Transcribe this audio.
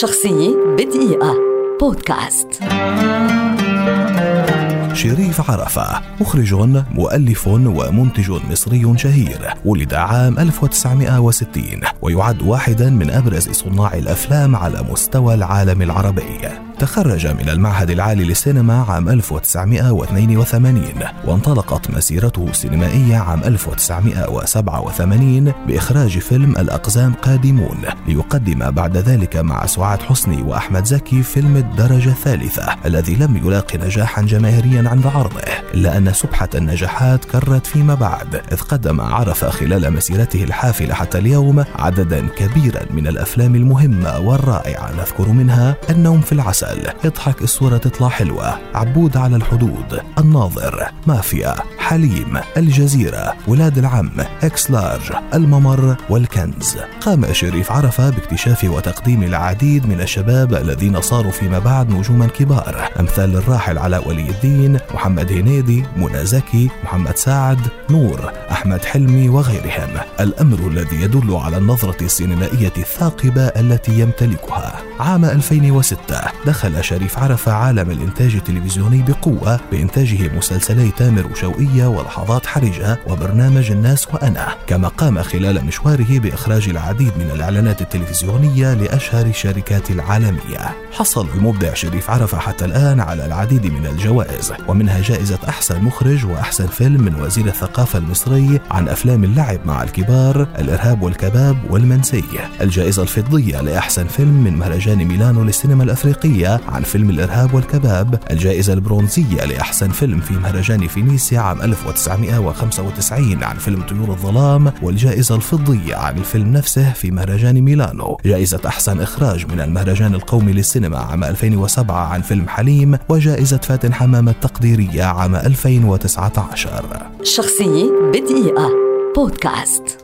شخصية بدقيقة. بودكاست. شريف عرفة مخرج مؤلف ومنتج مصري شهير ولد عام 1960 ويعد واحدا من أبرز صناع الأفلام على مستوى العالم العربي. تخرج من المعهد العالي للسينما عام 1982 وانطلقت مسيرته السينمائية عام 1987 بإخراج فيلم الأقزام قادمون ليقدم بعد ذلك مع سعاد حسني وأحمد زكي فيلم الدرجة الثالثة الذي لم يلاقي نجاحا جماهيريا عند عرضه إلا أن سبحة النجاحات كرت فيما بعد إذ قدم عرف خلال مسيرته الحافلة حتى اليوم عددا كبيرا من الأفلام المهمة والرائعة نذكر منها النوم في العسل. اضحك الصورة تطلع حلوة. عبود على الحدود. الناظر. مافيا. حليم. الجزيرة. ولاد العم. إكس لارج. الممر. والكنز. قام شريف عرفة باكتشاف وتقديم العديد من الشباب الذين صاروا فيما بعد نجوما كبار. أمثال الراحل علاء ولي الدين محمد هنيدي منى زكي محمد سعد نور أحمد حلمي وغيرهم. الأمر الذي يدل على النظرة السينمائية الثاقبة التي يمتلكها. عام 2006 دخل شريف عرفة عالم الإنتاج التلفزيوني بقوة بإنتاجه مسلسلي تامر وشوقية ولحظات حرجة وبرنامج الناس وأنا كما قام خلال مشواره بإخراج العديد من الإعلانات التلفزيونية لأشهر الشركات العالمية. حصل المبدع شريف عرفة حتى الآن على العديد من الجوائز ومنها جائزة أحسن مخرج وأحسن فيلم من وزير الثقافة المصري عن أفلام اللعب مع الكبار الإرهاب والكباب والمنسي. الجائزة الفضية لأحسن فيلم من مهرجان ميلانو للسينما الأفريقية عن فيلم الإرهاب والكباب الجائزة البرونزية لأحسن فيلم في مهرجان فينيسيا عام 1995 عن فيلم طيور الظلام والجائزة الفضية عن الفيلم نفسه في مهرجان ميلانو. جائزة أحسن إخراج من المهرجان القومي للسينما عام 2007 عن فيلم حليم وجائزة فاتن حمامة التقديرية عام 2019 شخصية بدقيقة. بودكاست.